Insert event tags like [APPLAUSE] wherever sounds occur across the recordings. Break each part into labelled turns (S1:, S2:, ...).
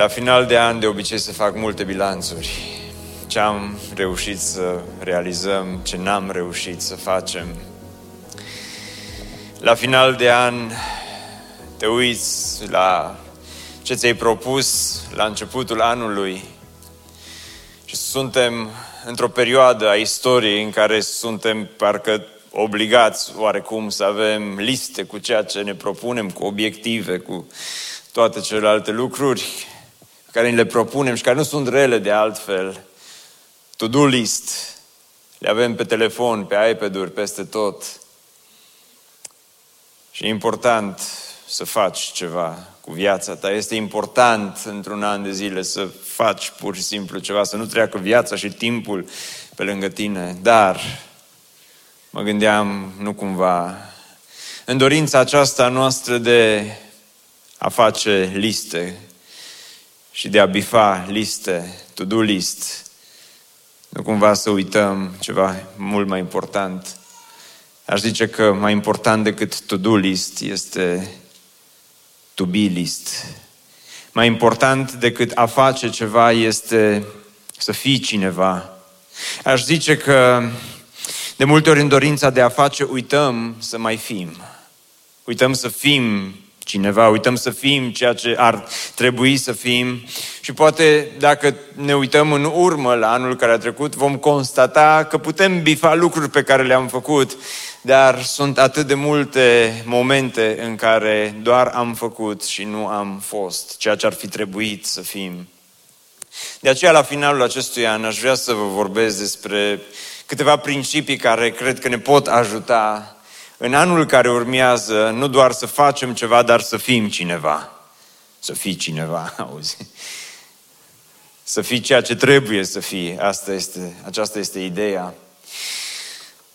S1: La final de an de obicei se fac multe bilanțuri. Ce am reușit să realizăm, ce n-am reușit să facem. La final de an te uiți la ce ți-ai propus la începutul anului și suntem într-o perioadă a istoriei în care suntem parcă obligați oarecum să avem liste cu ceea ce ne propunem, cu obiective, cu toate celelalte lucruri care le propunem și care nu sunt rele de altfel, to-do list, le avem pe telefon, pe iPad-uri, peste tot. Și e important să faci ceva cu viața ta. Este important într-un an de zile să faci pur și simplu ceva, să nu treacă viața și timpul pe lângă tine. Dar mă gândeam, nu cumva, în dorința aceasta noastră de a face liste și de a bifa liste, to-do list, nu cumva să uităm ceva mult mai important. Aș zice că mai important decât to-do list este to-be list. Mai important decât a face ceva este să fii cineva. Aș zice că de multe ori în dorința de a face uităm să mai fim. Uităm să fim cineva, uităm să fim ceea ce ar trebui să fim și poate dacă ne uităm în urmă la anul care a trecut, vom constata că putem bifa lucruri pe care le-am făcut, dar sunt atât de multe momente în care doar am făcut și nu am fost ceea ce ar fi trebuit să fim. De aceea, la finalul acestui an, aș vrea să vă vorbesc despre câteva principii care cred că ne pot ajuta în anul care urmează, nu doar să facem ceva, dar să fim cineva. Să fii cineva, [LAUGHS] auzi? Să fii ceea ce trebuie să fii. Asta este, aceasta este ideea.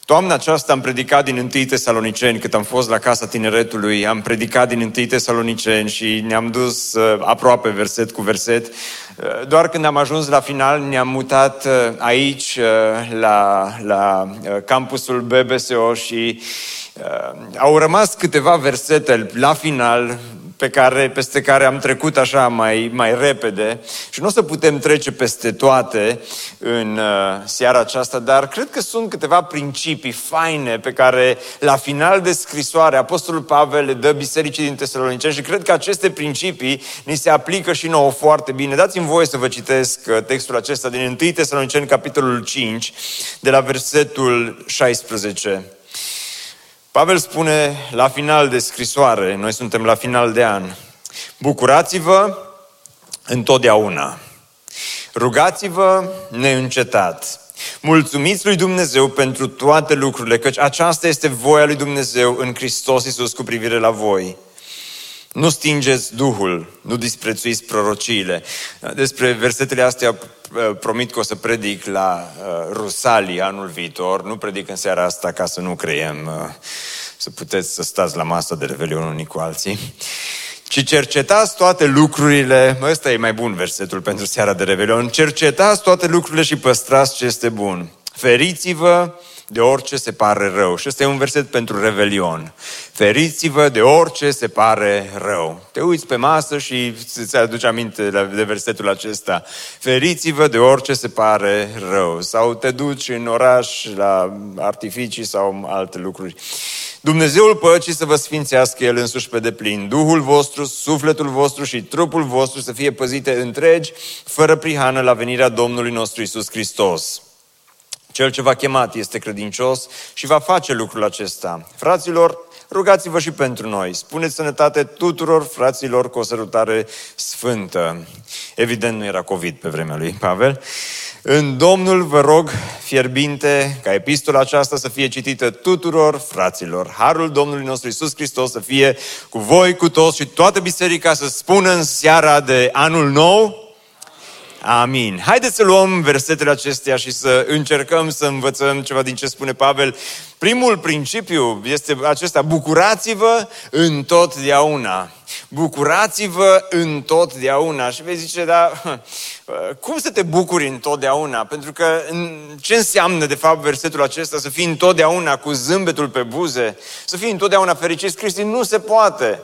S1: Toamna aceasta am predicat din 1 Tesaloniceni, cât am fost la Casa Tineretului, am predicat din 1 Tesaloniceni și ne-am dus uh, aproape verset cu verset. Uh, doar când am ajuns la final ne-am mutat uh, aici, uh, la, la uh, campusul BBSO și uh, au rămas câteva versete la final pe care, peste care am trecut așa mai, mai repede și nu o să putem trece peste toate în uh, seara aceasta, dar cred că sunt câteva principii faine pe care la final de scrisoare Apostolul Pavel le dă bisericii din Tesaloniceni și cred că aceste principii ni se aplică și nouă foarte bine. Dați-mi voie să vă citesc uh, textul acesta din 1 Tesaloniceni, capitolul 5, de la versetul 16. Pavel spune la final de scrisoare, noi suntem la final de an, bucurați-vă întotdeauna, rugați-vă neîncetat, mulțumiți lui Dumnezeu pentru toate lucrurile, căci aceasta este voia lui Dumnezeu în Hristos Iisus cu privire la voi. Nu stingeți Duhul, nu disprețuiți prorociile. Despre versetele astea promit că o să predic la uh, Rusalii anul viitor. Nu predic în seara asta ca să nu creiem, uh, să puteți să stați la masă de revelion unii cu alții. Ci cercetați toate lucrurile, ăsta e mai bun versetul pentru seara de revelion, cercetați toate lucrurile și păstrați ce este bun. Feriți-vă de orice se pare rău. Și ăsta e un verset pentru revelion. Feriți-vă de orice se pare rău. Te uiți pe masă și îți aduci aminte de versetul acesta. Feriți-vă de orice se pare rău. Sau te duci în oraș la artificii sau alte lucruri. Dumnezeul păcii să vă sfințească El însuși pe deplin. Duhul vostru, sufletul vostru și trupul vostru să fie păzite întregi, fără prihană la venirea Domnului nostru Isus Hristos. Cel ce v-a chemat este credincios și va face lucrul acesta. Fraților, rugați-vă și pentru noi. Spuneți sănătate tuturor fraților cu o sărutare sfântă. Evident nu era COVID pe vremea lui Pavel. În Domnul vă rog fierbinte ca epistola aceasta să fie citită tuturor fraților. Harul Domnului nostru Isus Hristos să fie cu voi, cu toți și toată biserica să spună în seara de anul nou. Amin. Haideți să luăm versetele acestea și să încercăm să învățăm ceva din ce spune Pavel. Primul principiu este acesta, bucurați-vă întotdeauna. Bucurați-vă întotdeauna. Și vei zice, da, cum să te bucuri întotdeauna? Pentru că ce înseamnă, de fapt, versetul acesta? Să fii întotdeauna cu zâmbetul pe buze? Să fii întotdeauna fericit? Cristi, nu se poate.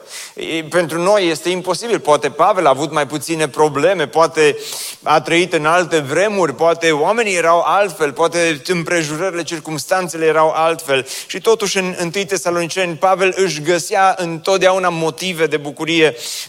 S1: Pentru noi este imposibil. Poate Pavel a avut mai puține probleme, poate a trăit în alte vremuri, poate oamenii erau altfel, poate împrejurările, circumstanțele erau altfel. Și totuși în 1 Tesaloniceni, Pavel își găsea întotdeauna motive de bucurie,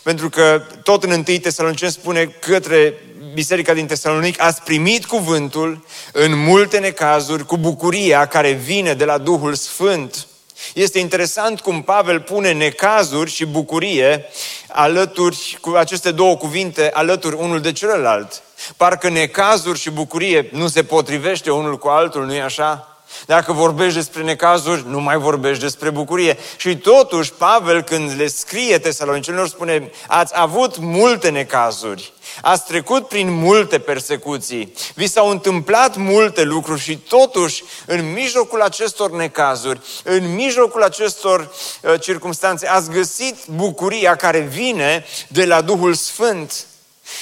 S1: pentru că tot în 1 Tesaloniceni spune către biserica din Tesalonic, ați primit cuvântul în multe necazuri cu bucuria care vine de la Duhul Sfânt. Este interesant cum Pavel pune necazuri și bucurie alături, cu aceste două cuvinte, alături unul de celălalt. Parcă necazuri și bucurie nu se potrivește unul cu altul, nu-i așa? Dacă vorbești despre necazuri, nu mai vorbești despre bucurie. Și totuși, Pavel, când le scrie tesalonicenilor, spune, ați avut multe necazuri, ați trecut prin multe persecuții, vi s-au întâmplat multe lucruri și totuși, în mijlocul acestor necazuri, în mijlocul acestor uh, circunstanțe, ați găsit bucuria care vine de la Duhul Sfânt.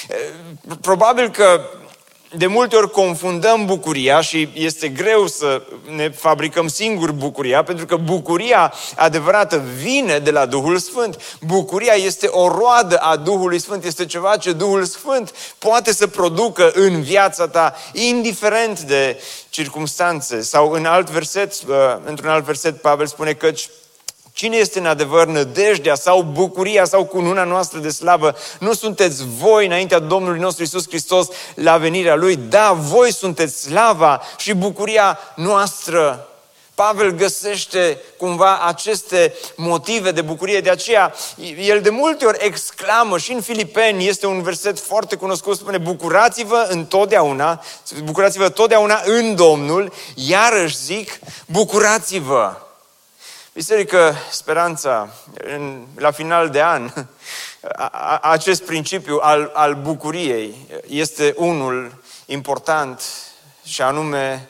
S1: Uh, probabil că de multe ori confundăm bucuria și este greu să ne fabricăm singuri bucuria, pentru că bucuria adevărată vine de la Duhul Sfânt. Bucuria este o roadă a Duhului Sfânt, este ceva ce Duhul Sfânt poate să producă în viața ta, indiferent de circumstanțe. Sau în alt verset, uh, într-un alt verset, Pavel spune că Cine este în adevăr nădejdea sau bucuria sau cununa noastră de slavă? Nu sunteți voi înaintea Domnului nostru Isus Hristos la venirea Lui? Da, voi sunteți slava și bucuria noastră. Pavel găsește cumva aceste motive de bucurie, de aceea el de multe ori exclamă și în Filipeni, este un verset foarte cunoscut, spune bucurați-vă întotdeauna, bucurați-vă totdeauna în Domnul, iarăși zic, bucurați-vă. Biserică Speranța, în, la final de an, a, acest principiu al, al bucuriei este unul important și anume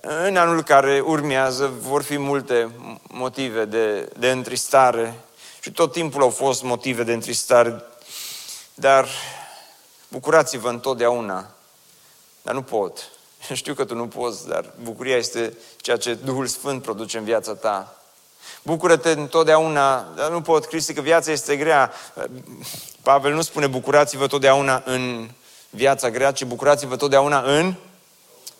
S1: în anul care urmează vor fi multe motive de, de întristare și tot timpul au fost motive de întristare, dar bucurați-vă întotdeauna, dar nu pot. [LAUGHS] Știu că tu nu poți, dar bucuria este ceea ce Duhul Sfânt produce în viața ta. Bucură-te întotdeauna, dar nu pot, Cristi, că viața este grea. Pavel nu spune bucurați-vă totdeauna în viața grea, ci bucurați-vă totdeauna în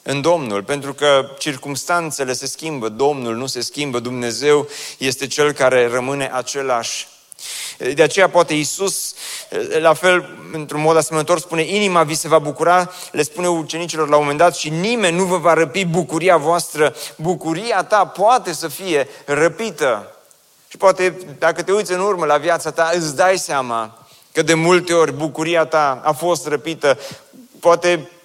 S1: în Domnul, pentru că circumstanțele se schimbă, Domnul nu se schimbă, Dumnezeu este Cel care rămâne același. De aceea poate Iisus, la fel, într-un mod asemănător, spune, inima vi se va bucura, le spune ucenicilor la un moment dat, și nimeni nu vă va răpi bucuria voastră. Bucuria ta poate să fie răpită. Și poate, dacă te uiți în urmă la viața ta, îți dai seama că de multe ori bucuria ta a fost răpită. Poate Uh,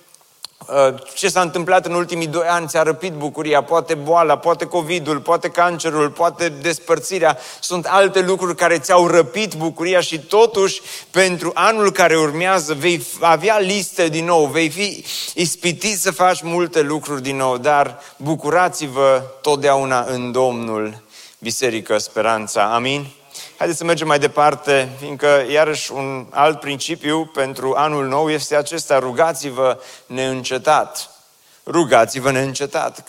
S1: ce s-a întâmplat în ultimii doi ani ți-a răpit bucuria, poate boala, poate COVID-ul, poate cancerul, poate despărțirea, sunt alte lucruri care ți-au răpit bucuria și totuși pentru anul care urmează vei avea liste din nou, vei fi ispitit să faci multe lucruri din nou, dar bucurați-vă totdeauna în Domnul, Biserică Speranța. Amin? Haideți să mergem mai departe, fiindcă iarăși un alt principiu pentru anul nou este acesta, rugați-vă neîncetat. Rugați-vă neîncetat.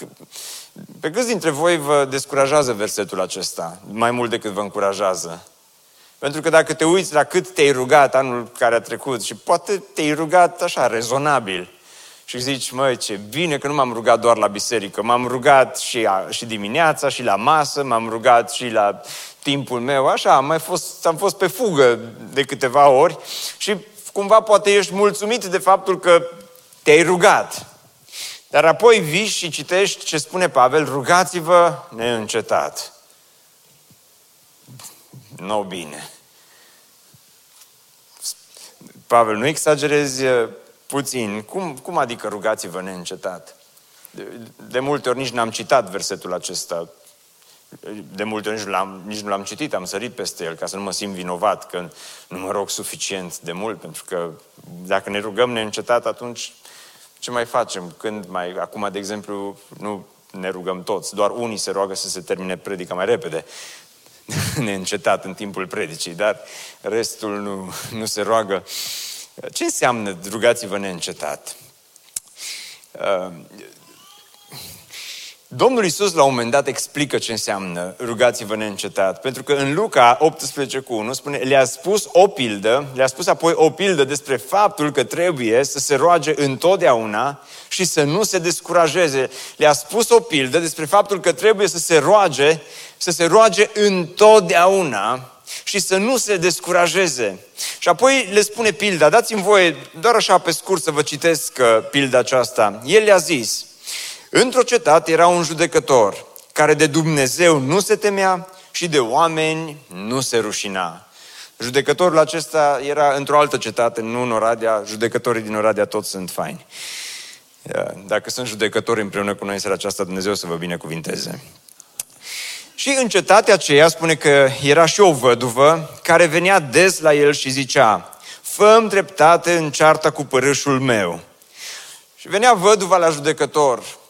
S1: Pe câți dintre voi vă descurajează versetul acesta, mai mult decât vă încurajează? Pentru că dacă te uiți la cât te-ai rugat anul care a trecut și poate te-ai rugat așa, rezonabil, și zici, măi, ce bine că nu m-am rugat doar la biserică, m-am rugat și, a, și dimineața, și la masă, m-am rugat și la timpul meu, așa, am mai fost, am fost pe fugă de câteva ori și cumva poate ești mulțumit de faptul că te-ai rugat. Dar apoi vii și citești ce spune Pavel, rugați-vă neîncetat. nu bine. Pavel, nu exagerezi uh, puțin. Cum, cum adică rugați-vă neîncetat? De, de multe ori nici n-am citat versetul acesta. De multe ori nici nu, l-am, nici nu l-am citit, am sărit peste el ca să nu mă simt vinovat că nu mă rog suficient de mult, pentru că dacă ne rugăm neîncetat, atunci ce mai facem? Când mai, acum, de exemplu, nu ne rugăm toți, doar unii se roagă să se termine predica mai repede, [LAUGHS] neîncetat în timpul predicii, dar restul nu, nu se roagă. Ce înseamnă rugați-vă neîncetat? Uh, Domnul Iisus la un moment dat explică ce înseamnă rugați-vă neîncetat. Pentru că în Luca 18 cu 1 spune, le-a spus o pildă, le-a spus apoi o pildă despre faptul că trebuie să se roage întotdeauna și să nu se descurajeze. Le-a spus o pildă despre faptul că trebuie să se roage, să se roage întotdeauna și să nu se descurajeze. Și apoi le spune pilda, dați-mi voie doar așa pe scurt să vă citesc uh, pilda aceasta. El le-a zis, Într-o cetate era un judecător care de Dumnezeu nu se temea și de oameni nu se rușina. Judecătorul acesta era într-o altă cetate, nu în Oradea. Judecătorii din Oradea toți sunt faini. Dacă sunt judecători împreună cu noi în seara aceasta, Dumnezeu să vă binecuvinteze. Și în cetatea aceea spune că era și o văduvă care venea des la el și zicea, fă dreptate în cearta cu părâșul meu. Și venea văduva la judecător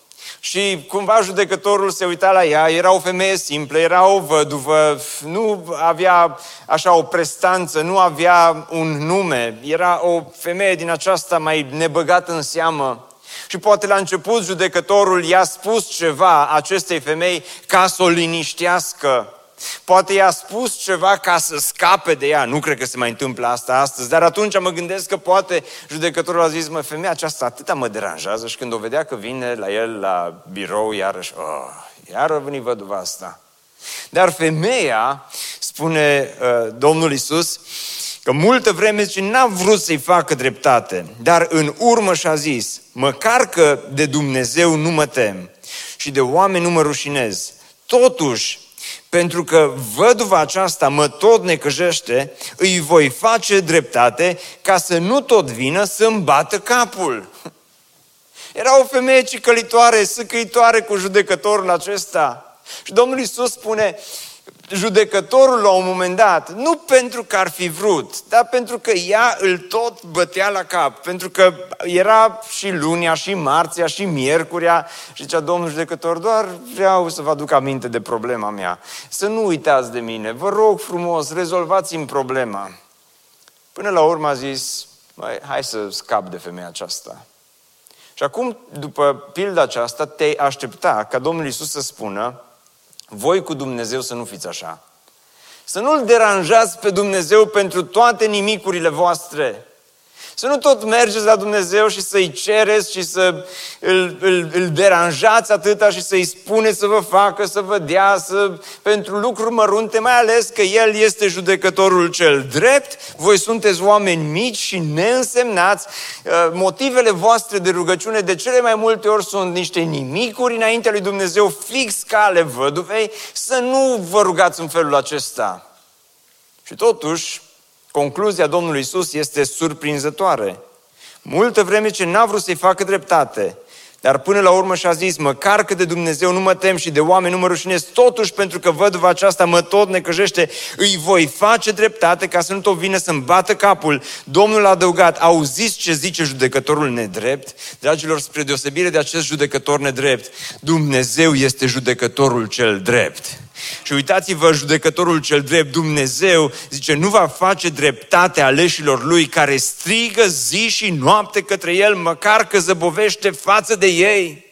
S1: și cumva judecătorul se uita la ea, era o femeie simplă, era o văduvă, nu avea așa o prestanță, nu avea un nume, era o femeie din aceasta mai nebăgată în seamă. Și poate la început judecătorul i-a spus ceva acestei femei ca să o liniștească. Poate i-a spus ceva ca să scape de ea. Nu cred că se mai întâmplă asta astăzi, dar atunci mă gândesc că poate judecătorul a zis, mă, femeia aceasta atâta mă deranjează și când o vedea că vine la el la birou, iarăși, oh, iar a venit văduva asta. Dar femeia, spune uh, Domnul Isus, că multă vreme zice, n-a vrut să-i facă dreptate, dar în urmă și-a zis, măcar că de Dumnezeu nu mă tem și de oameni nu mă rușinez, totuși pentru că văduva aceasta mă tot necăjește, îi voi face dreptate ca să nu tot vină să-mi bată capul. Era o femeie cicălitoare, sâcăitoare cu judecătorul acesta. Și Domnul Iisus spune, judecătorul la un moment dat, nu pentru că ar fi vrut, dar pentru că ea îl tot bătea la cap, pentru că era și lunia, și marțea, și miercurea și zicea, domnul judecător, doar vreau să vă aduc aminte de problema mea. Să nu uitați de mine, vă rog frumos, rezolvați-mi problema. Până la urmă a zis, hai să scap de femeia aceasta. Și acum, după pilda aceasta, te aștepta ca Domnul Iisus să spună, voi cu Dumnezeu să nu fiți așa. Să nu-L deranjați pe Dumnezeu pentru toate nimicurile voastre. Să nu tot mergeți la Dumnezeu și să-i cereți și să îl, îl, îl deranjați atâta și să-i spuneți să vă facă, să vă dea, să, pentru lucruri mărunte, mai ales că El este judecătorul cel drept, voi sunteți oameni mici și neînsemnați, uh, motivele voastre de rugăciune de cele mai multe ori sunt niște nimicuri înaintea lui Dumnezeu, fix ca ale văduvei, să nu vă rugați în felul acesta. Și totuși, Concluzia Domnului Isus este surprinzătoare. Multă vreme ce n-a vrut să-i facă dreptate, dar până la urmă și-a zis, măcar că de Dumnezeu nu mă tem și de oameni nu mă rușinez, totuși pentru că văduva aceasta mă tot necăjește, îi voi face dreptate ca să nu tot vină să-mi bată capul. Domnul a adăugat, auziți ce zice judecătorul nedrept? Dragilor, spre deosebire de acest judecător nedrept, Dumnezeu este judecătorul cel drept. Și uitați-vă, judecătorul cel drept, Dumnezeu, zice, nu va face dreptate aleșilor lui care strigă zi și noapte către el, măcar că zăbovește față de ei.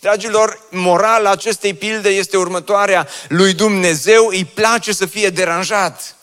S1: Dragilor, morala acestei pilde este următoarea. Lui Dumnezeu îi place să fie deranjat.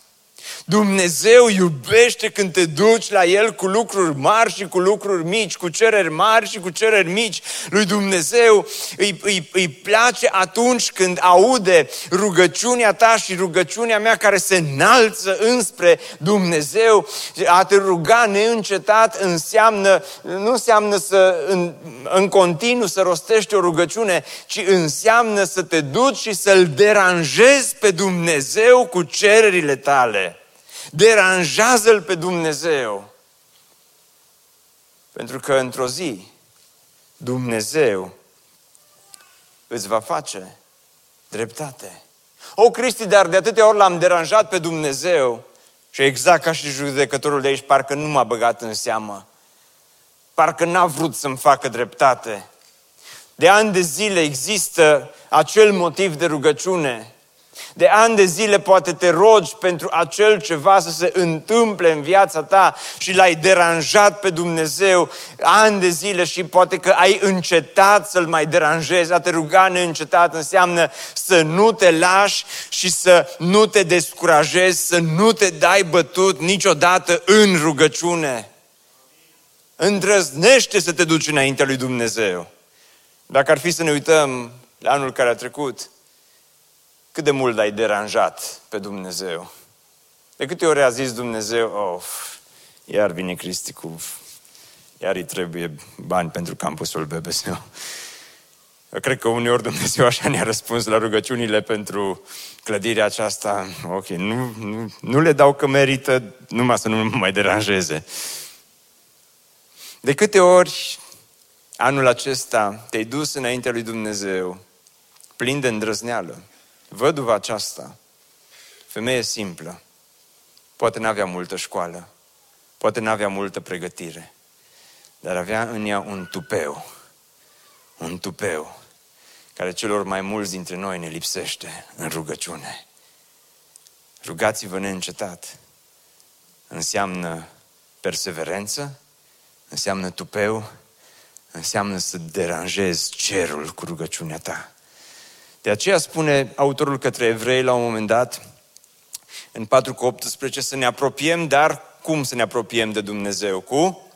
S1: Dumnezeu iubește când te duci la El cu lucruri mari și cu lucruri mici, cu cereri mari și cu cereri mici. Lui Dumnezeu îi, îi, îi place atunci când aude rugăciunea ta și rugăciunea mea care se înalță înspre Dumnezeu. A te ruga neîncetat înseamnă, nu înseamnă să în, în continuu să rostești o rugăciune, ci înseamnă să te duci și să-L deranjezi pe Dumnezeu cu cererile tale. Deranjează-L pe Dumnezeu. Pentru că într-o zi Dumnezeu îți va face dreptate. O, Cristi, dar de atâtea ori l-am deranjat pe Dumnezeu și exact ca și judecătorul de aici, parcă nu m-a băgat în seamă. Parcă n-a vrut să-mi facă dreptate. De ani de zile există acel motiv de rugăciune de ani de zile poate te rogi pentru acel ceva să se întâmple în viața ta și l-ai deranjat pe Dumnezeu ani de zile și poate că ai încetat să-L mai deranjezi. A te ruga neîncetat înseamnă să nu te lași și să nu te descurajezi, să nu te dai bătut niciodată în rugăciune. Îndrăznește să te duci înaintea lui Dumnezeu. Dacă ar fi să ne uităm la anul care a trecut, cât de mult ai deranjat pe Dumnezeu? De câte ori a zis Dumnezeu, of, iar vine Cristi cu, iar îi trebuie bani pentru campusul BBSO. Eu cred că uneori Dumnezeu așa ne-a răspuns la rugăciunile pentru clădirea aceasta. Ok, nu, nu, nu le dau că merită, numai să nu mă mai deranjeze. De câte ori anul acesta te-ai dus înaintea lui Dumnezeu, plin de îndrăzneală, Văduva aceasta, femeie simplă, poate n-avea multă școală, poate n-avea multă pregătire, dar avea în ea un tupeu, un tupeu care celor mai mulți dintre noi ne lipsește în rugăciune. Rugați-vă neîncetat. Înseamnă perseverență, înseamnă tupeu, înseamnă să deranjezi cerul cu rugăciunea ta. De aceea spune autorul către evrei la un moment dat, în 4 cu 18, să ne apropiem, dar cum să ne apropiem de Dumnezeu? Cu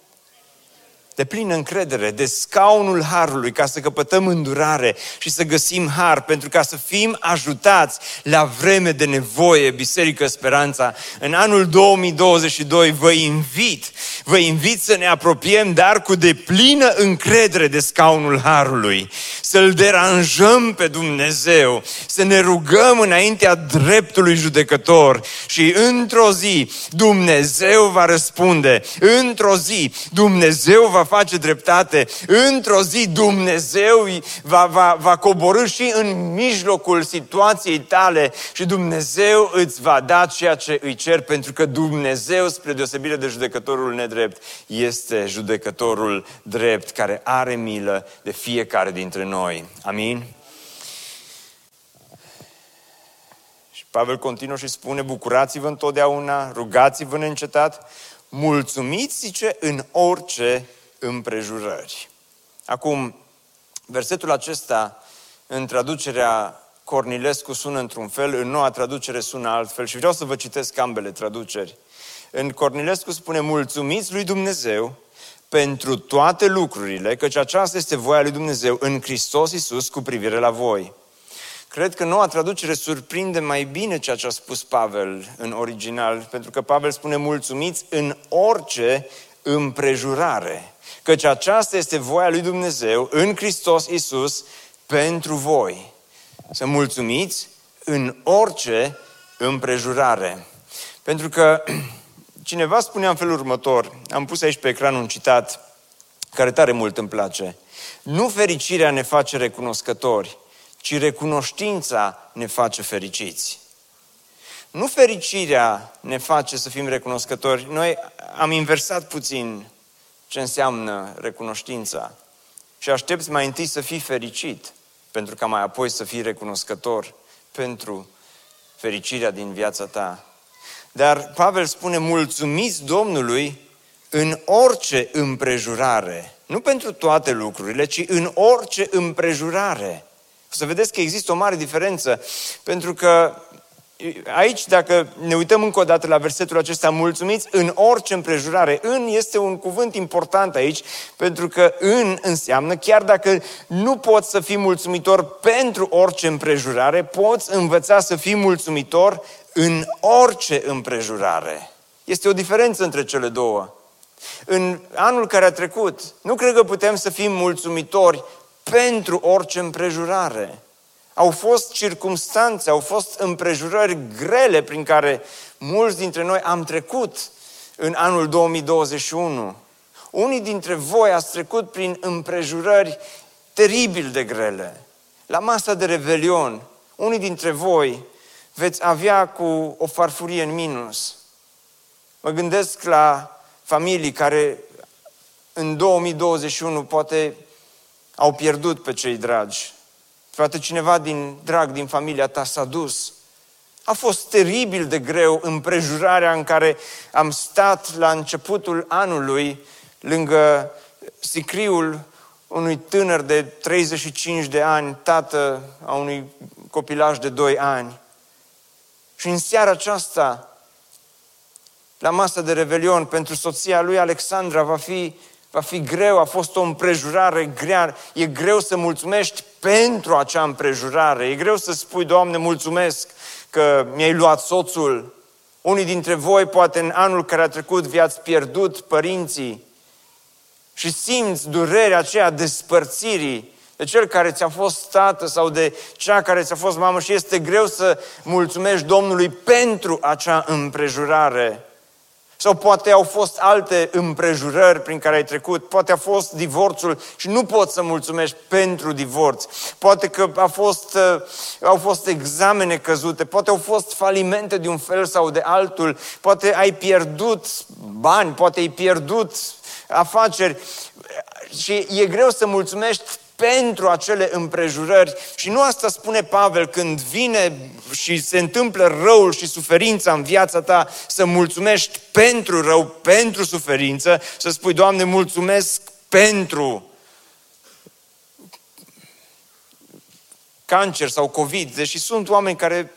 S1: de plină încredere, de scaunul harului, ca să căpătăm îndurare și să găsim har, pentru ca să fim ajutați la vreme de nevoie, Biserică Speranța. În anul 2022 vă invit, vă invit să ne apropiem, dar cu deplină încredere de scaunul harului, să-L deranjăm pe Dumnezeu, să ne rugăm înaintea dreptului judecător și într-o zi Dumnezeu va răspunde, într-o zi Dumnezeu va face dreptate, într-o zi Dumnezeu va, va, va coborâ și în mijlocul situației tale și Dumnezeu îți va da ceea ce îi cer, pentru că Dumnezeu, spre deosebire de judecătorul nedrept, este judecătorul drept care are milă de fiecare dintre noi. Amin? Și Pavel continuă și spune, bucurați-vă întotdeauna, rugați-vă neîncetat, mulțumiți, zice, în orice împrejurări. Acum, versetul acesta, în traducerea Cornilescu sună într-un fel, în noua traducere sună altfel și vreau să vă citesc ambele traduceri. În Cornilescu spune, mulțumiți lui Dumnezeu pentru toate lucrurile, căci aceasta este voia lui Dumnezeu în Hristos Iisus cu privire la voi. Cred că noua traducere surprinde mai bine ceea ce a spus Pavel în original, pentru că Pavel spune mulțumiți în orice împrejurare căci aceasta este voia lui Dumnezeu în Hristos Isus pentru voi. Să mulțumiți în orice împrejurare. Pentru că [CLEARS THROAT] cineva spunea în felul următor, am pus aici pe ecran un citat care tare mult îmi place. Nu fericirea ne face recunoscători, ci recunoștința ne face fericiți. Nu fericirea ne face să fim recunoscători. Noi am inversat puțin ce înseamnă recunoștința. Și aștepți mai întâi să fii fericit, pentru ca mai apoi să fii recunoscător pentru fericirea din viața ta. Dar Pavel spune, mulțumiți Domnului în orice împrejurare. Nu pentru toate lucrurile, ci în orice împrejurare. să vedeți că există o mare diferență, pentru că aici, dacă ne uităm încă o dată la versetul acesta, mulțumiți în orice împrejurare. În este un cuvânt important aici, pentru că în înseamnă, chiar dacă nu poți să fii mulțumitor pentru orice împrejurare, poți învăța să fii mulțumitor în orice împrejurare. Este o diferență între cele două. În anul care a trecut, nu cred că putem să fim mulțumitori pentru orice împrejurare. Au fost circumstanțe, au fost împrejurări grele prin care mulți dintre noi am trecut în anul 2021. Unii dintre voi ați trecut prin împrejurări teribil de grele. La masa de revelion, unii dintre voi veți avea cu o farfurie în minus. Mă gândesc la familii care în 2021 poate au pierdut pe cei dragi. Poate cineva din drag din familia ta s-a dus. A fost teribil de greu împrejurarea în care am stat la începutul anului lângă sicriul unui tânăr de 35 de ani, tată a unui copilaj de 2 ani. Și în seara aceasta, la masa de revelion, pentru soția lui Alexandra va fi Va fi greu, a fost o împrejurare grea. E greu să mulțumești pentru acea împrejurare. E greu să spui, Doamne, mulțumesc că mi-ai luat soțul. Unii dintre voi, poate în anul care a trecut, vi-ați pierdut părinții și simți durerea aceea despărțirii de cel care ți-a fost tată sau de cea care ți-a fost mamă și este greu să mulțumești Domnului pentru acea împrejurare. Sau poate au fost alte împrejurări prin care ai trecut, poate a fost divorțul și nu poți să mulțumești pentru divorț. Poate că a fost, uh, au fost examene căzute, poate au fost falimente de un fel sau de altul, poate ai pierdut bani, poate ai pierdut afaceri. Și e greu să mulțumești pentru acele împrejurări. Și nu asta spune Pavel când vine și se întâmplă răul și suferința în viața ta, să mulțumești pentru rău, pentru suferință, să spui, Doamne, mulțumesc pentru cancer sau COVID, deși sunt oameni care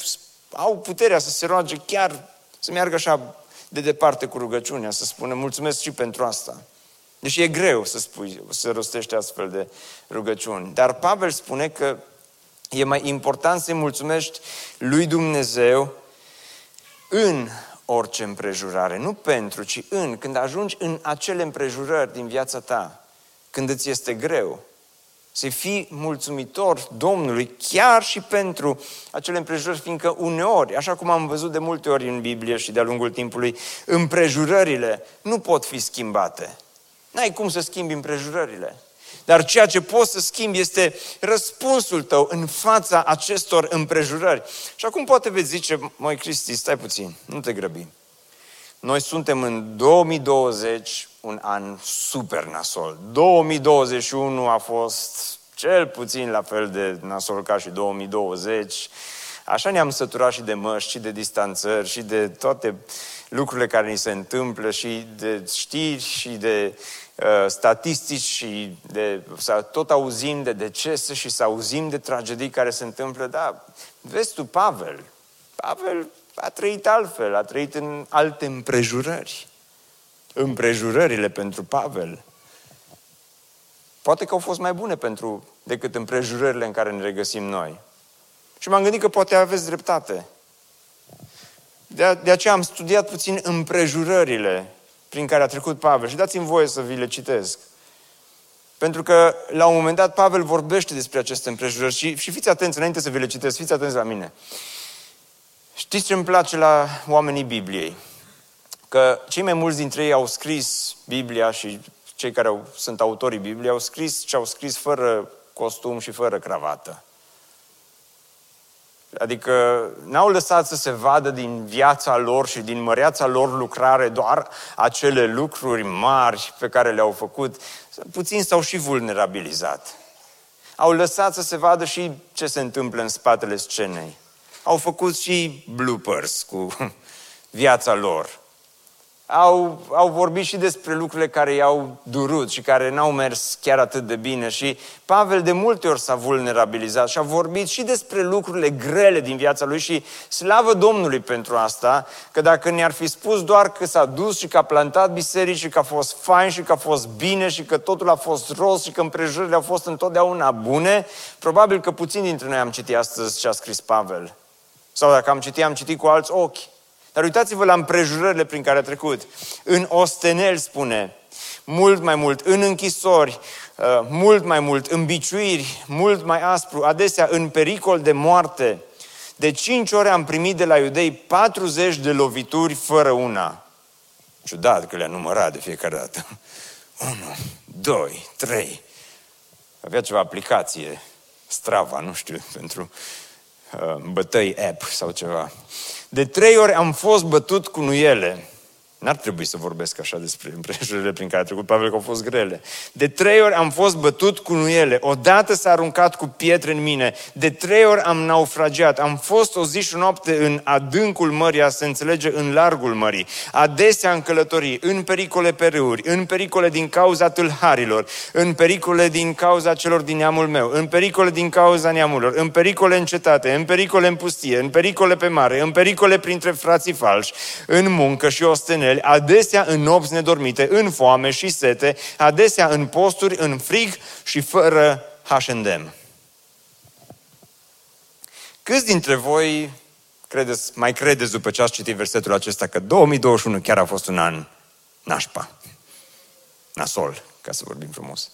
S1: au puterea să se roage chiar, să meargă așa de departe cu rugăciunea, să spună mulțumesc și pentru asta. Deci e greu să spui, să rostești astfel de rugăciuni. Dar Pavel spune că e mai important să-i mulțumești lui Dumnezeu în orice împrejurare. Nu pentru, ci în. Când ajungi în acele împrejurări din viața ta, când îți este greu, să fii mulțumitor Domnului chiar și pentru acele împrejurări, fiindcă uneori, așa cum am văzut de multe ori în Biblie și de-a lungul timpului, împrejurările nu pot fi schimbate. N-ai cum să schimbi împrejurările. Dar ceea ce poți să schimbi este răspunsul tău în fața acestor împrejurări. Și acum poate veți zice, mai Cristi, stai puțin, nu te grăbi. Noi suntem în 2020, un an super nasol. 2021 a fost cel puțin la fel de nasol ca și 2020. Așa ne-am săturat și de măști, și de distanțări, și de toate lucrurile care ni se întâmplă, și de știri, și de Uh, statistici și de, să tot auzim de decese și să auzim de tragedii care se întâmplă, da, vezi tu Pavel, Pavel a trăit altfel, a trăit în alte împrejurări. Împrejurările pentru Pavel. Poate că au fost mai bune pentru decât împrejurările în care ne regăsim noi. Și m-am gândit că poate aveți dreptate. De, de aceea am studiat puțin împrejurările prin care a trecut Pavel. Și dați-mi voie să vi le citesc. Pentru că la un moment dat Pavel vorbește despre aceste împrejurări și, și fiți atenți, înainte să vi le citesc, fiți atenți la mine. Știți ce îmi place la oamenii Bibliei? Că cei mai mulți dintre ei au scris Biblia și cei care au, sunt autorii Bibliei au scris ce au scris fără costum și fără cravată. Adică n-au lăsat să se vadă din viața lor și din măreața lor lucrare doar acele lucruri mari pe care le-au făcut. Puțin s-au și vulnerabilizat. Au lăsat să se vadă și ce se întâmplă în spatele scenei. Au făcut și bloopers cu [LAUGHS] viața lor. Au, au vorbit și despre lucrurile care i-au durut și care n-au mers chiar atât de bine. Și Pavel de multe ori s-a vulnerabilizat și a vorbit și despre lucrurile grele din viața lui și slavă Domnului pentru asta, că dacă ne-ar fi spus doar că s-a dus și că a plantat biserici și că a fost fain și că a fost bine și că totul a fost roz și că împrejurările au fost întotdeauna bune, probabil că puțin dintre noi am citit astăzi ce a scris Pavel. Sau dacă am citit, am citit cu alți ochi. Dar uitați-vă la împrejurările prin care a trecut. În ostenel spune, mult mai mult, în închisori, uh, mult mai mult, în biciuiri, mult mai aspru, adesea în pericol de moarte. De cinci ore am primit de la iudei 40 de lovituri fără una. Ciudat că le-a numărat de fiecare dată. [LAUGHS] Unu, doi, trei. Avea ceva aplicație, Strava, nu știu, [LAUGHS] pentru uh, bătăi app sau ceva. De trei ori am fost bătut cu nuiele. N-ar trebui să vorbesc așa despre [LAUGHS] împrejurările prin care a trecut Pavel, că au fost grele. De trei ori am fost bătut cu nuiele. Odată s-a aruncat cu pietre în mine. De trei ori am naufragiat. Am fost o zi și o noapte în adâncul mării, a se înțelege în largul mării. Adesea în călătorii, în pericole pe râuri, în pericole din cauza tâlharilor, în pericole din cauza celor din neamul meu, în pericole din cauza neamurilor, în pericole în cetate, în pericole în pustie, în pericole pe mare, în pericole printre frații falși, în muncă și ostenel tuneli, adesea în nopți nedormite, în foame și sete, adesea în posturi, în frig și fără H&M. Câți dintre voi credeți, mai credeți după ce ați citit versetul acesta că 2021 chiar a fost un an nașpa, nasol, ca să vorbim frumos?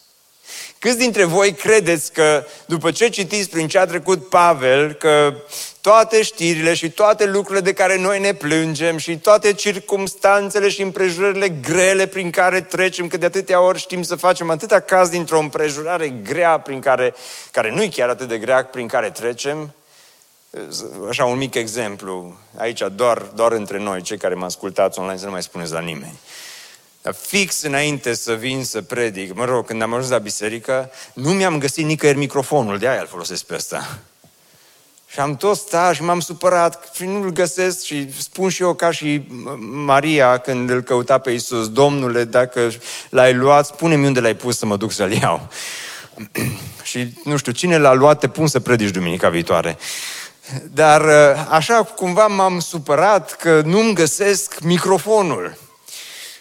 S1: Câți dintre voi credeți că după ce citiți prin ce a trecut Pavel, că toate știrile și toate lucrurile de care noi ne plângem și toate circumstanțele și împrejurările grele prin care trecem, că de atâtea ori știm să facem atâta caz dintr-o împrejurare grea prin care, care nu e chiar atât de grea prin care trecem, Așa un mic exemplu, aici doar, doar între noi, cei care mă ascultați online, să nu mai spuneți la nimeni. Dar fix înainte să vin să predic, mă rog, când am ajuns la biserică, nu mi-am găsit nicăieri microfonul, de aia îl folosesc pe ăsta. Și am tot stat și m-am supărat și nu-l găsesc și spun și eu ca și Maria când îl căuta pe Iisus, Domnule, dacă l-ai luat, spune-mi unde l-ai pus să mă duc să-l iau. [CLEARS THROAT] și nu știu, cine l-a luat, te pun să predici duminica viitoare. Dar așa cumva m-am supărat că nu-mi găsesc microfonul.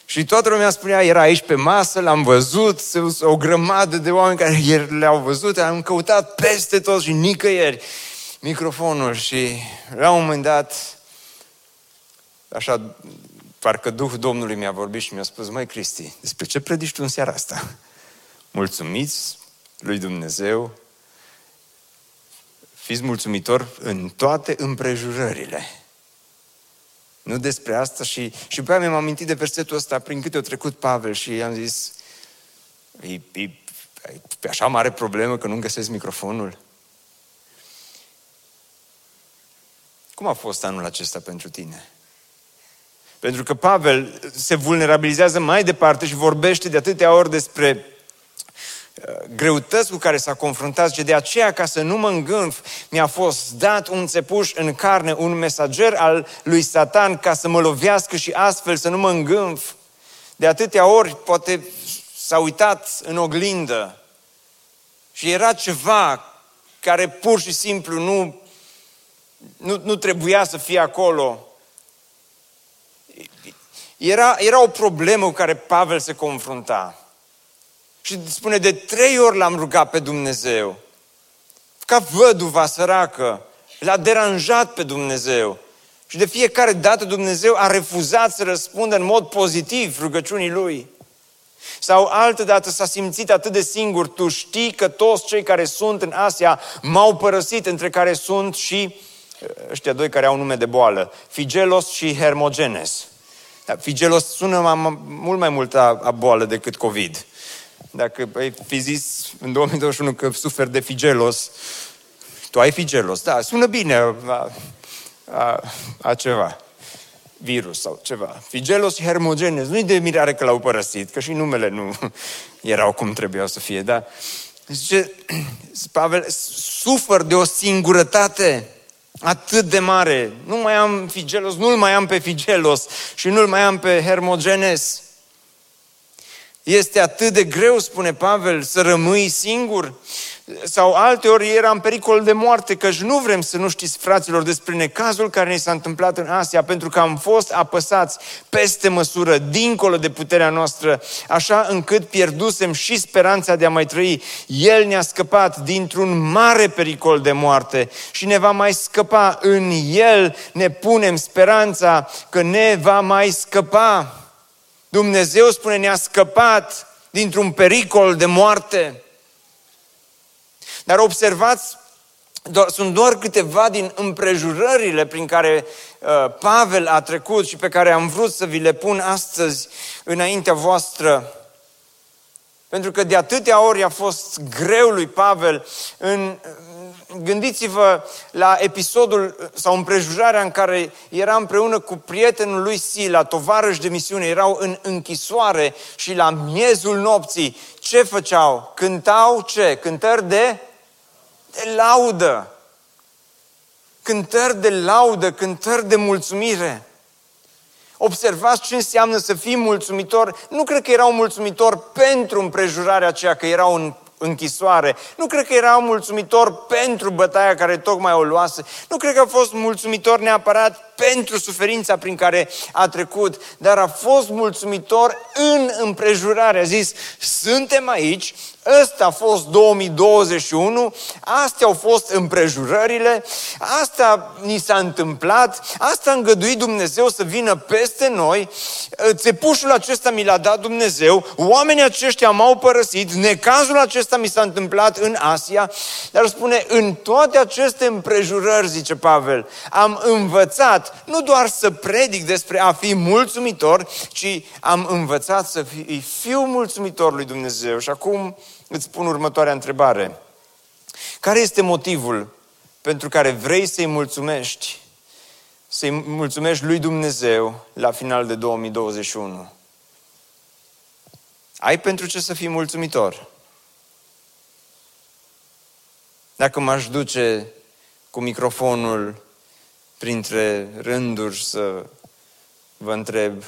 S1: Și toată lumea spunea, era aici pe masă, l-am văzut, o grămadă de oameni care le-au văzut, am căutat peste tot și nicăieri microfonul și la un moment dat, așa, parcă Duhul Domnului mi-a vorbit și mi-a spus, măi Cristi, despre ce predici tu în seara asta? Mulțumiți lui Dumnezeu, fiți mulțumitor în toate împrejurările. Nu despre asta și, și pe mi-am amintit de versetul ăsta prin câte o trecut Pavel și i-am zis, e, e, e așa mare problemă că nu găsesc microfonul? Cum a fost anul acesta pentru tine? Pentru că Pavel se vulnerabilizează mai departe și vorbește de atâtea ori despre uh, greutăți cu care s-a confruntat și de aceea, ca să nu mă îngânf, mi-a fost dat un țepuș în carne, un mesager al lui Satan ca să mă lovească și astfel să nu mă îngânf. De atâtea ori, poate s-a uitat în oglindă și era ceva care pur și simplu nu nu, nu trebuia să fie acolo. Era, era o problemă cu care Pavel se confrunta. Și spune, de trei ori l-am rugat pe Dumnezeu. Ca văduva săracă, l-a deranjat pe Dumnezeu. Și de fiecare dată Dumnezeu a refuzat să răspundă în mod pozitiv rugăciunii lui. Sau altă dată s-a simțit atât de singur, tu știi că toți cei care sunt în Asia m-au părăsit, între care sunt și ăștia doi care au nume de boală, Figelos și Hermogenes. Da, Figelos sună mai, mult mai mult a, a boală decât COVID. Dacă ai fi zis în 2021 că suferi de Figelos, tu ai Figelos, da, sună bine a, a, a ceva virus sau ceva. Figelos și Hermogenes. Nu-i de mirare că l-au părăsit, că și numele nu [LAUGHS] erau cum trebuiau să fie, da? Zice, [CLEARS THROAT] Pavel, sufăr de o singurătate atât de mare. Nu mai am Figelos, nu-l mai am pe Figelos și nu-l mai am pe Hermogenes. Este atât de greu, spune Pavel, să rămâi singur. Sau alte ori era în pericol de moarte, căci nu vrem să nu știți, fraților, despre necazul care ne s-a întâmplat în Asia, pentru că am fost apăsați peste măsură, dincolo de puterea noastră, așa încât pierdusem și speranța de a mai trăi. El ne-a scăpat dintr-un mare pericol de moarte și ne va mai scăpa. În El ne punem speranța că ne va mai scăpa. Dumnezeu spune, ne-a scăpat dintr-un pericol de moarte. Dar observați, doar, sunt doar câteva din împrejurările prin care uh, Pavel a trecut și pe care am vrut să vi le pun astăzi înaintea voastră. Pentru că de atâtea ori a fost greu lui Pavel în, gândiți-vă la episodul sau împrejurarea în care era împreună cu prietenul lui Sila, tovarăși de misiune, erau în închisoare și la miezul nopții, ce făceau? Cântau ce? Cântări de de laudă. Cântări de laudă, cântări de mulțumire. Observați ce înseamnă să fii mulțumitor. Nu cred că erau mulțumitor pentru împrejurarea aceea, că erau în închisoare. Nu cred că era mulțumitor pentru bătaia care tocmai o luase. Nu cred că a fost mulțumitor neapărat pentru suferința prin care a trecut, dar a fost mulțumitor în împrejurare. A zis, suntem aici, Ăsta a fost 2021, astea au fost împrejurările, asta ni s-a întâmplat, asta a îngăduit Dumnezeu să vină peste noi, țepușul acesta mi l-a dat Dumnezeu, oamenii aceștia m-au părăsit, necazul acesta mi s-a întâmplat în Asia, dar spune, în toate aceste împrejurări, zice Pavel, am învățat nu doar să predic despre a fi mulțumitor, ci am învățat să fiu mulțumitor lui Dumnezeu. Și acum îți pun următoarea întrebare. Care este motivul pentru care vrei să-i mulțumești, să-i mulțumești lui Dumnezeu la final de 2021? Ai pentru ce să fii mulțumitor. Dacă m-aș duce cu microfonul printre rânduri să vă întreb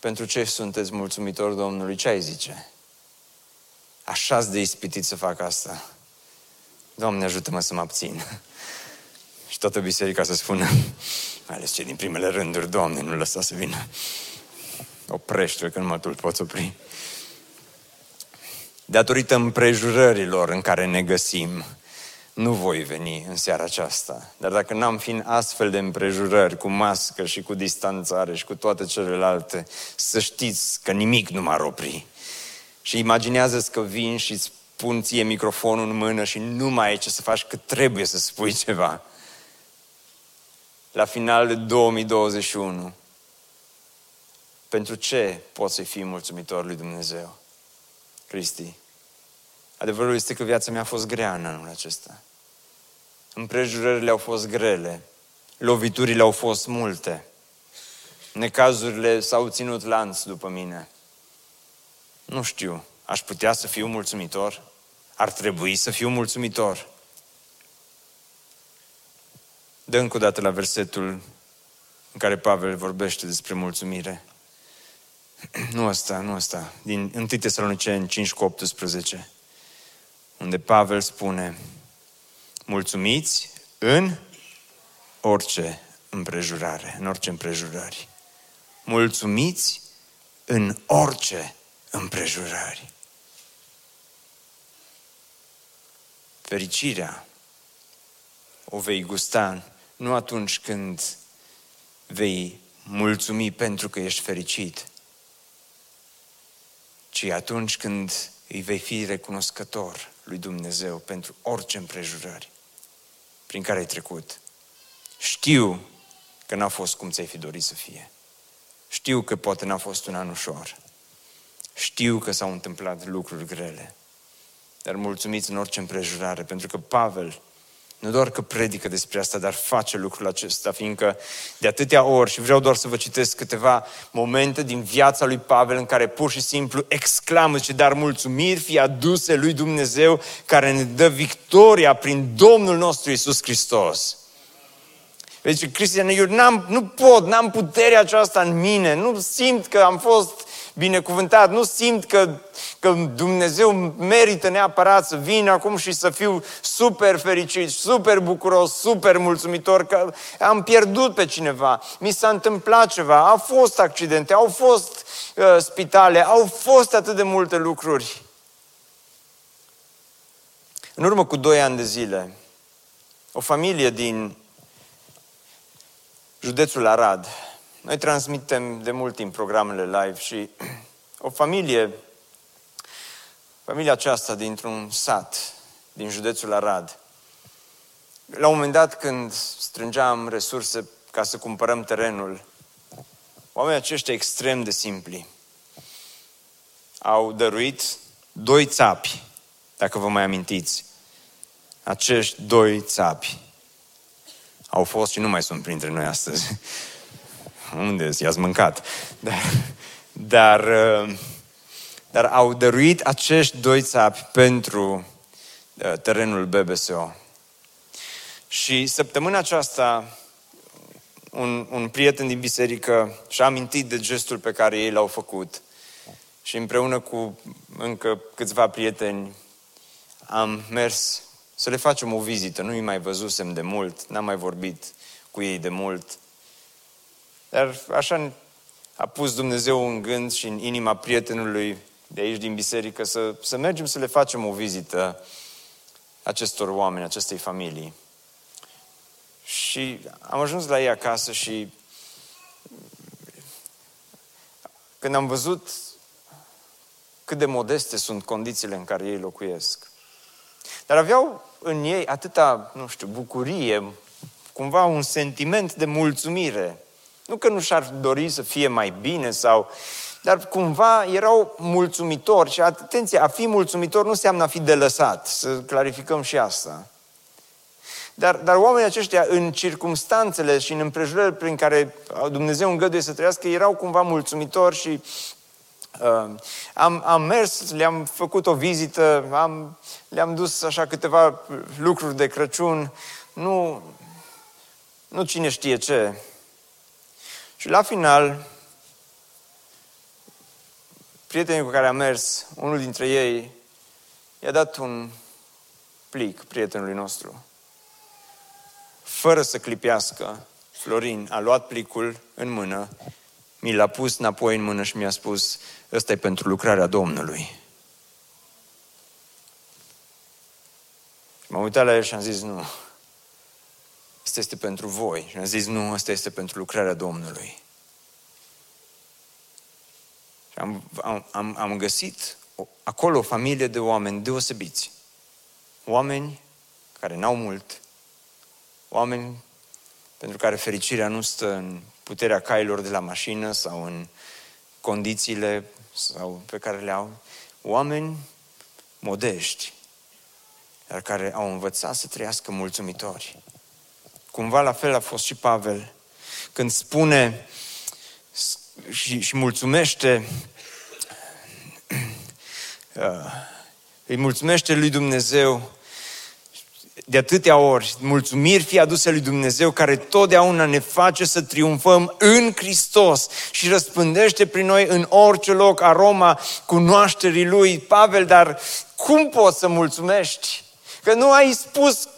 S1: pentru ce sunteți mulțumitori Domnului, ce ai zice? așa de ispitit să fac asta. Doamne, ajută-mă să mă abțin. Și toată biserica să spună, mai ales cei din primele rânduri, Doamne, nu lăsa să vină. Oprește-l că numai tu îl poți opri. Datorită împrejurărilor în care ne găsim, nu voi veni în seara aceasta. Dar dacă n-am fi în astfel de împrejurări, cu mască și cu distanțare și cu toate celelalte, să știți că nimic nu m-ar opri. Și imaginează că vin și îți pun ție microfonul în mână și nu mai ai ce să faci, că trebuie să spui [LAUGHS] ceva. La final de 2021, pentru ce poți să fii mulțumitor lui Dumnezeu? Cristi, adevărul este că viața mea a fost grea în anul acesta. Împrejurările au fost grele, loviturile au fost multe, necazurile s-au ținut lanț după mine. Nu știu, aș putea să fiu mulțumitor? Ar trebui să fiu mulțumitor? Dă încă o dată la versetul în care Pavel vorbește despre mulțumire. [CLEARS THROAT] Nu asta, nu asta. Din 1 Tesaloniceni 5 cu 18, unde Pavel spune, mulțumiți în orice împrejurare, în orice împrejurări. Mulțumiți în orice împrejurări. Fericirea o vei gusta nu atunci când vei mulțumi pentru că ești fericit, ci atunci când îi vei fi recunoscător lui Dumnezeu pentru orice împrejurări prin care ai trecut. Știu că n-a fost cum ți-ai fi dorit să fie. Știu că poate n-a fost un an ușor. Știu că s-au întâmplat lucruri grele, dar mulțumiți în orice împrejurare, pentru că Pavel nu doar că predică despre asta, dar face lucrul acesta, fiindcă de atâtea ori, și vreau doar să vă citesc câteva momente din viața lui Pavel în care pur și simplu exclamă, și dar mulțumiri fie aduse lui Dumnezeu care ne dă victoria prin Domnul nostru Isus Hristos. Deci, Cristian, eu n-am, nu pot, n-am puterea aceasta în mine, nu simt că am fost binecuvântat, nu simt că, că Dumnezeu merită neapărat să vină acum și să fiu super fericit, super bucuros, super mulțumitor, că am pierdut pe cineva, mi s-a întâmplat ceva, au fost accidente, au fost uh, spitale, au fost atât de multe lucruri. În urmă cu doi ani de zile, o familie din județul Arad, noi transmitem de mult timp programele live și o familie, familia aceasta dintr-un sat din județul Arad, la un moment dat când strângeam resurse ca să cumpărăm terenul, oamenii aceștia extrem de simpli au dăruit doi țapi, dacă vă mai amintiți. Acești doi țapi au fost și nu mai sunt printre noi astăzi. Unde i-ați mâncat? Dar, dar, uh, dar au dăruit acești doi țapi pentru uh, terenul BBSO. Și săptămâna aceasta, un, un prieten din biserică și-a amintit de gestul pe care ei l-au făcut. Și împreună cu încă câțiva prieteni am mers să le facem o vizită. Nu-i mai văzusem de mult, n-am mai vorbit cu ei de mult. Dar așa a pus Dumnezeu în gând și în inima prietenului de aici din biserică să, să mergem să le facem o vizită acestor oameni, acestei familii. Și am ajuns la ei acasă și când am văzut cât de modeste sunt condițiile în care ei locuiesc, dar aveau în ei atâta, nu știu, bucurie, cumva un sentiment de mulțumire. Nu că nu și-ar dori să fie mai bine sau... Dar cumva erau mulțumitori și atenție, a fi mulțumitor nu înseamnă a fi de lăsat, să clarificăm și asta. Dar, dar oamenii aceștia, în circumstanțele și în împrejurările prin care Dumnezeu îngăduie să trăiască, erau cumva mulțumitori și uh, am, am mers, le-am făcut o vizită, am, le-am dus așa câteva lucruri de Crăciun, nu, nu cine știe ce. Și la final, prietenii cu care am mers, unul dintre ei, i-a dat un plic prietenului nostru. Fără să clipească, Florin a luat plicul în mână, mi l-a pus înapoi în mână și mi-a spus, ăsta e pentru lucrarea Domnului. M-am uitat la el și am zis, nu, asta este pentru voi. Și am zis, nu, asta este pentru lucrarea Domnului. Și am, am, am găsit acolo o familie de oameni deosebiți. Oameni care n-au mult, oameni pentru care fericirea nu stă în puterea cailor de la mașină sau în condițiile sau pe care le au, oameni modești, dar care au învățat să trăiască mulțumitori. Cumva la fel a fost și Pavel, când spune și, și mulțumește [CLEARS THROAT] uh, îi mulțumește lui Dumnezeu de atâtea ori, mulțumiri fie aduse lui Dumnezeu care totdeauna ne face să triumfăm în Hristos și răspândește prin noi în orice loc aroma cunoașterii Lui. Pavel, dar cum poți să mulțumești? Că nu ai spus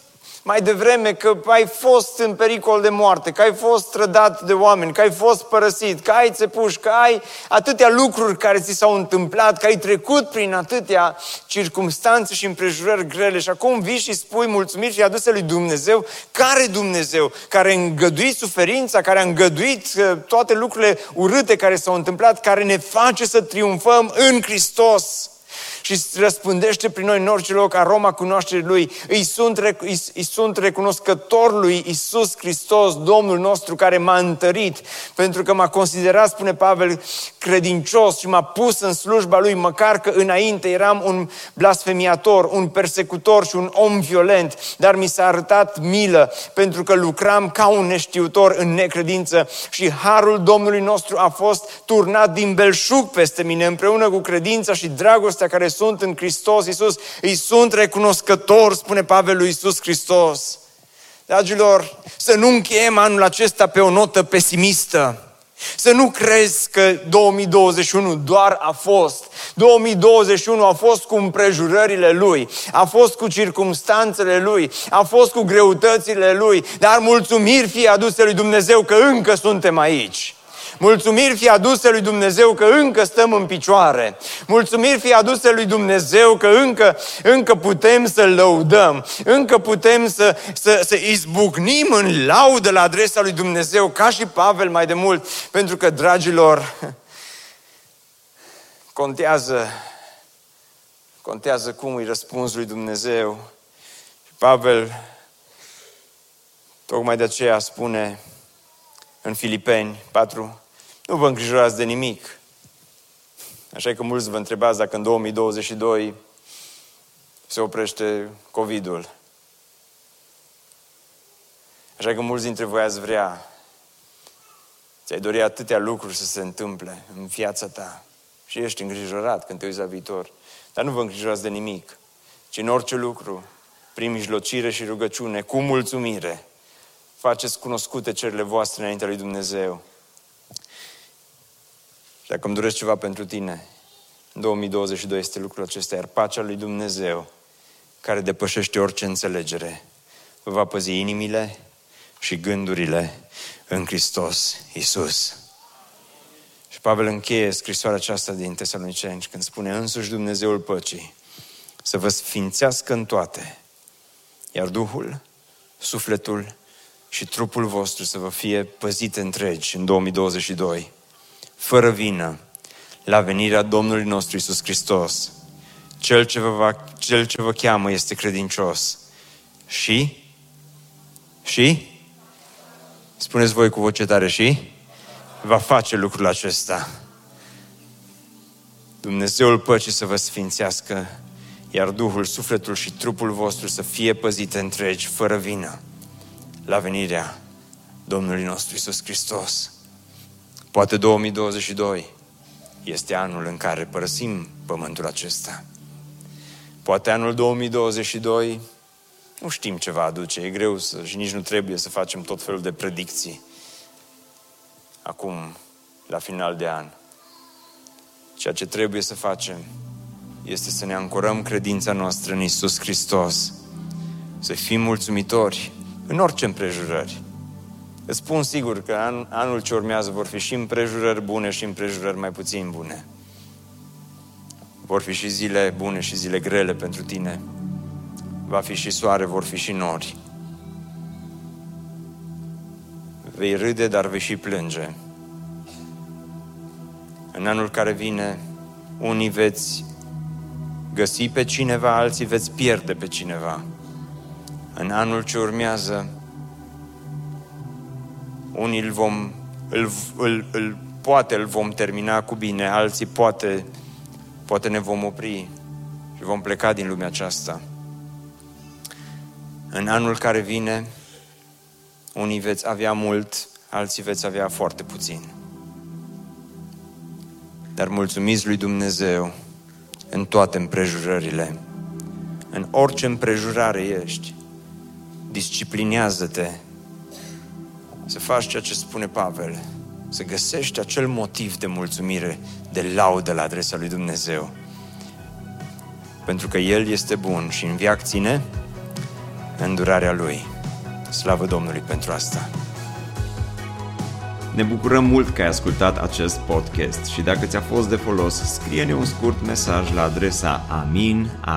S1: mai devreme că ai fost în pericol de moarte, că ai fost trădat de oameni, că ai fost părăsit, că ai țepuș, că ai atâtea lucruri care ți s-au întâmplat, că ai trecut prin atâtea circumstanțe și împrejurări grele și acum vii și spui mulțumiri și aduse lui Dumnezeu. Care Dumnezeu? Care a îngăduit suferința, care a îngăduit uh, toate lucrurile urâte care s-au întâmplat, care ne face să triumfăm în Hristos și răspândește prin noi în orice loc aroma cunoașterii Lui. Îi sunt, îi, îi sunt recunoscător lui Isus Hristos, Domnul nostru, care m-a întărit, pentru că m-a considerat, spune Pavel, credincios și m-a pus în slujba Lui, măcar că înainte eram un blasfemiator, un persecutor și un om violent, dar mi s-a arătat milă, pentru că lucram ca un neștiutor în necredință și harul Domnului nostru a fost turnat din belșug peste mine, împreună cu credința și dragostea care sunt în Hristos Iisus, îi sunt recunoscători, spune Pavel lui Iisus Hristos. Dragilor, să nu încheiem anul acesta pe o notă pesimistă. Să nu crezi că 2021 doar a fost. 2021 a fost cu împrejurările lui, a fost cu circumstanțele lui, a fost cu greutățile lui, dar mulțumiri fie aduse lui Dumnezeu că încă suntem aici. Mulțumiri fie aduse lui Dumnezeu că încă stăm în picioare. Mulțumiri fie aduse lui Dumnezeu că încă, încă putem să-L lăudăm. Încă putem să, să, să izbucnim în laudă la adresa lui Dumnezeu, ca și Pavel mai de mult. Pentru că, dragilor, contează, contează cum îi răspuns lui Dumnezeu. Și Pavel, tocmai de aceea spune în Filipeni 4, nu vă îngrijorați de nimic. Așa că mulți vă întrebați dacă în 2022 se oprește COVID-ul. Așa că mulți dintre voi ați vrea, ți-ai dori atâtea lucruri să se întâmple în viața ta și ești îngrijorat când te uiți la viitor. Dar nu vă îngrijorați de nimic, ci în orice lucru, prin mijlocire și rugăciune, cu mulțumire, faceți cunoscute cerile voastre înaintea lui Dumnezeu. Și dacă îmi doresc ceva pentru tine, în 2022 este lucrul acesta, iar pacea lui Dumnezeu, care depășește orice înțelegere, vă va păzi inimile și gândurile în Hristos Isus. Și Pavel încheie scrisoarea aceasta din Tesaloniceni când spune însuși Dumnezeul păcii să vă sfințească în toate, iar Duhul, sufletul și trupul vostru să vă fie păzite întregi în 2022 fără vină, la venirea Domnului nostru Isus Hristos. Cel ce vă, va, cel ce vă cheamă este credincios. Și? Și? Spuneți voi cu voce tare și? Va face lucrul acesta. Dumnezeul păcii să vă sfințească, iar Duhul, sufletul și trupul vostru să fie păzite întregi, fără vină, la venirea Domnului nostru Isus Hristos. Poate 2022 este anul în care părăsim pământul acesta. Poate anul 2022 nu știm ce va aduce, e greu să, și nici nu trebuie să facem tot felul de predicții. Acum, la final de an. Ceea ce trebuie să facem este să ne ancorăm credința noastră în Isus Hristos, să fim mulțumitori în orice împrejurări, Îți spun sigur că an, anul ce urmează vor fi și împrejurări bune și împrejurări mai puțin bune. Vor fi și zile bune și zile grele pentru tine. Va fi și soare, vor fi și nori. Vei râde, dar vei și plânge. În anul care vine, unii veți găsi pe cineva, alții veți pierde pe cineva. În anul ce urmează, unii îl vom, îl, îl, îl, poate îl vom termina cu bine, alții poate, poate ne vom opri și vom pleca din lumea aceasta. În anul care vine, unii veți avea mult, alții veți avea foarte puțin. Dar mulțumiți lui Dumnezeu în toate împrejurările. În orice împrejurare ești, disciplinează-te să faci ceea ce spune Pavel, să găsești acel motiv de mulțumire, de laudă la adresa lui Dumnezeu. Pentru că El este bun și în viac ține îndurarea Lui. Slavă Domnului pentru asta!
S2: Ne bucurăm mult că ai ascultat acest podcast și dacă ți-a fost de folos, scrie-ne un scurt mesaj la adresa amin.bbso.ro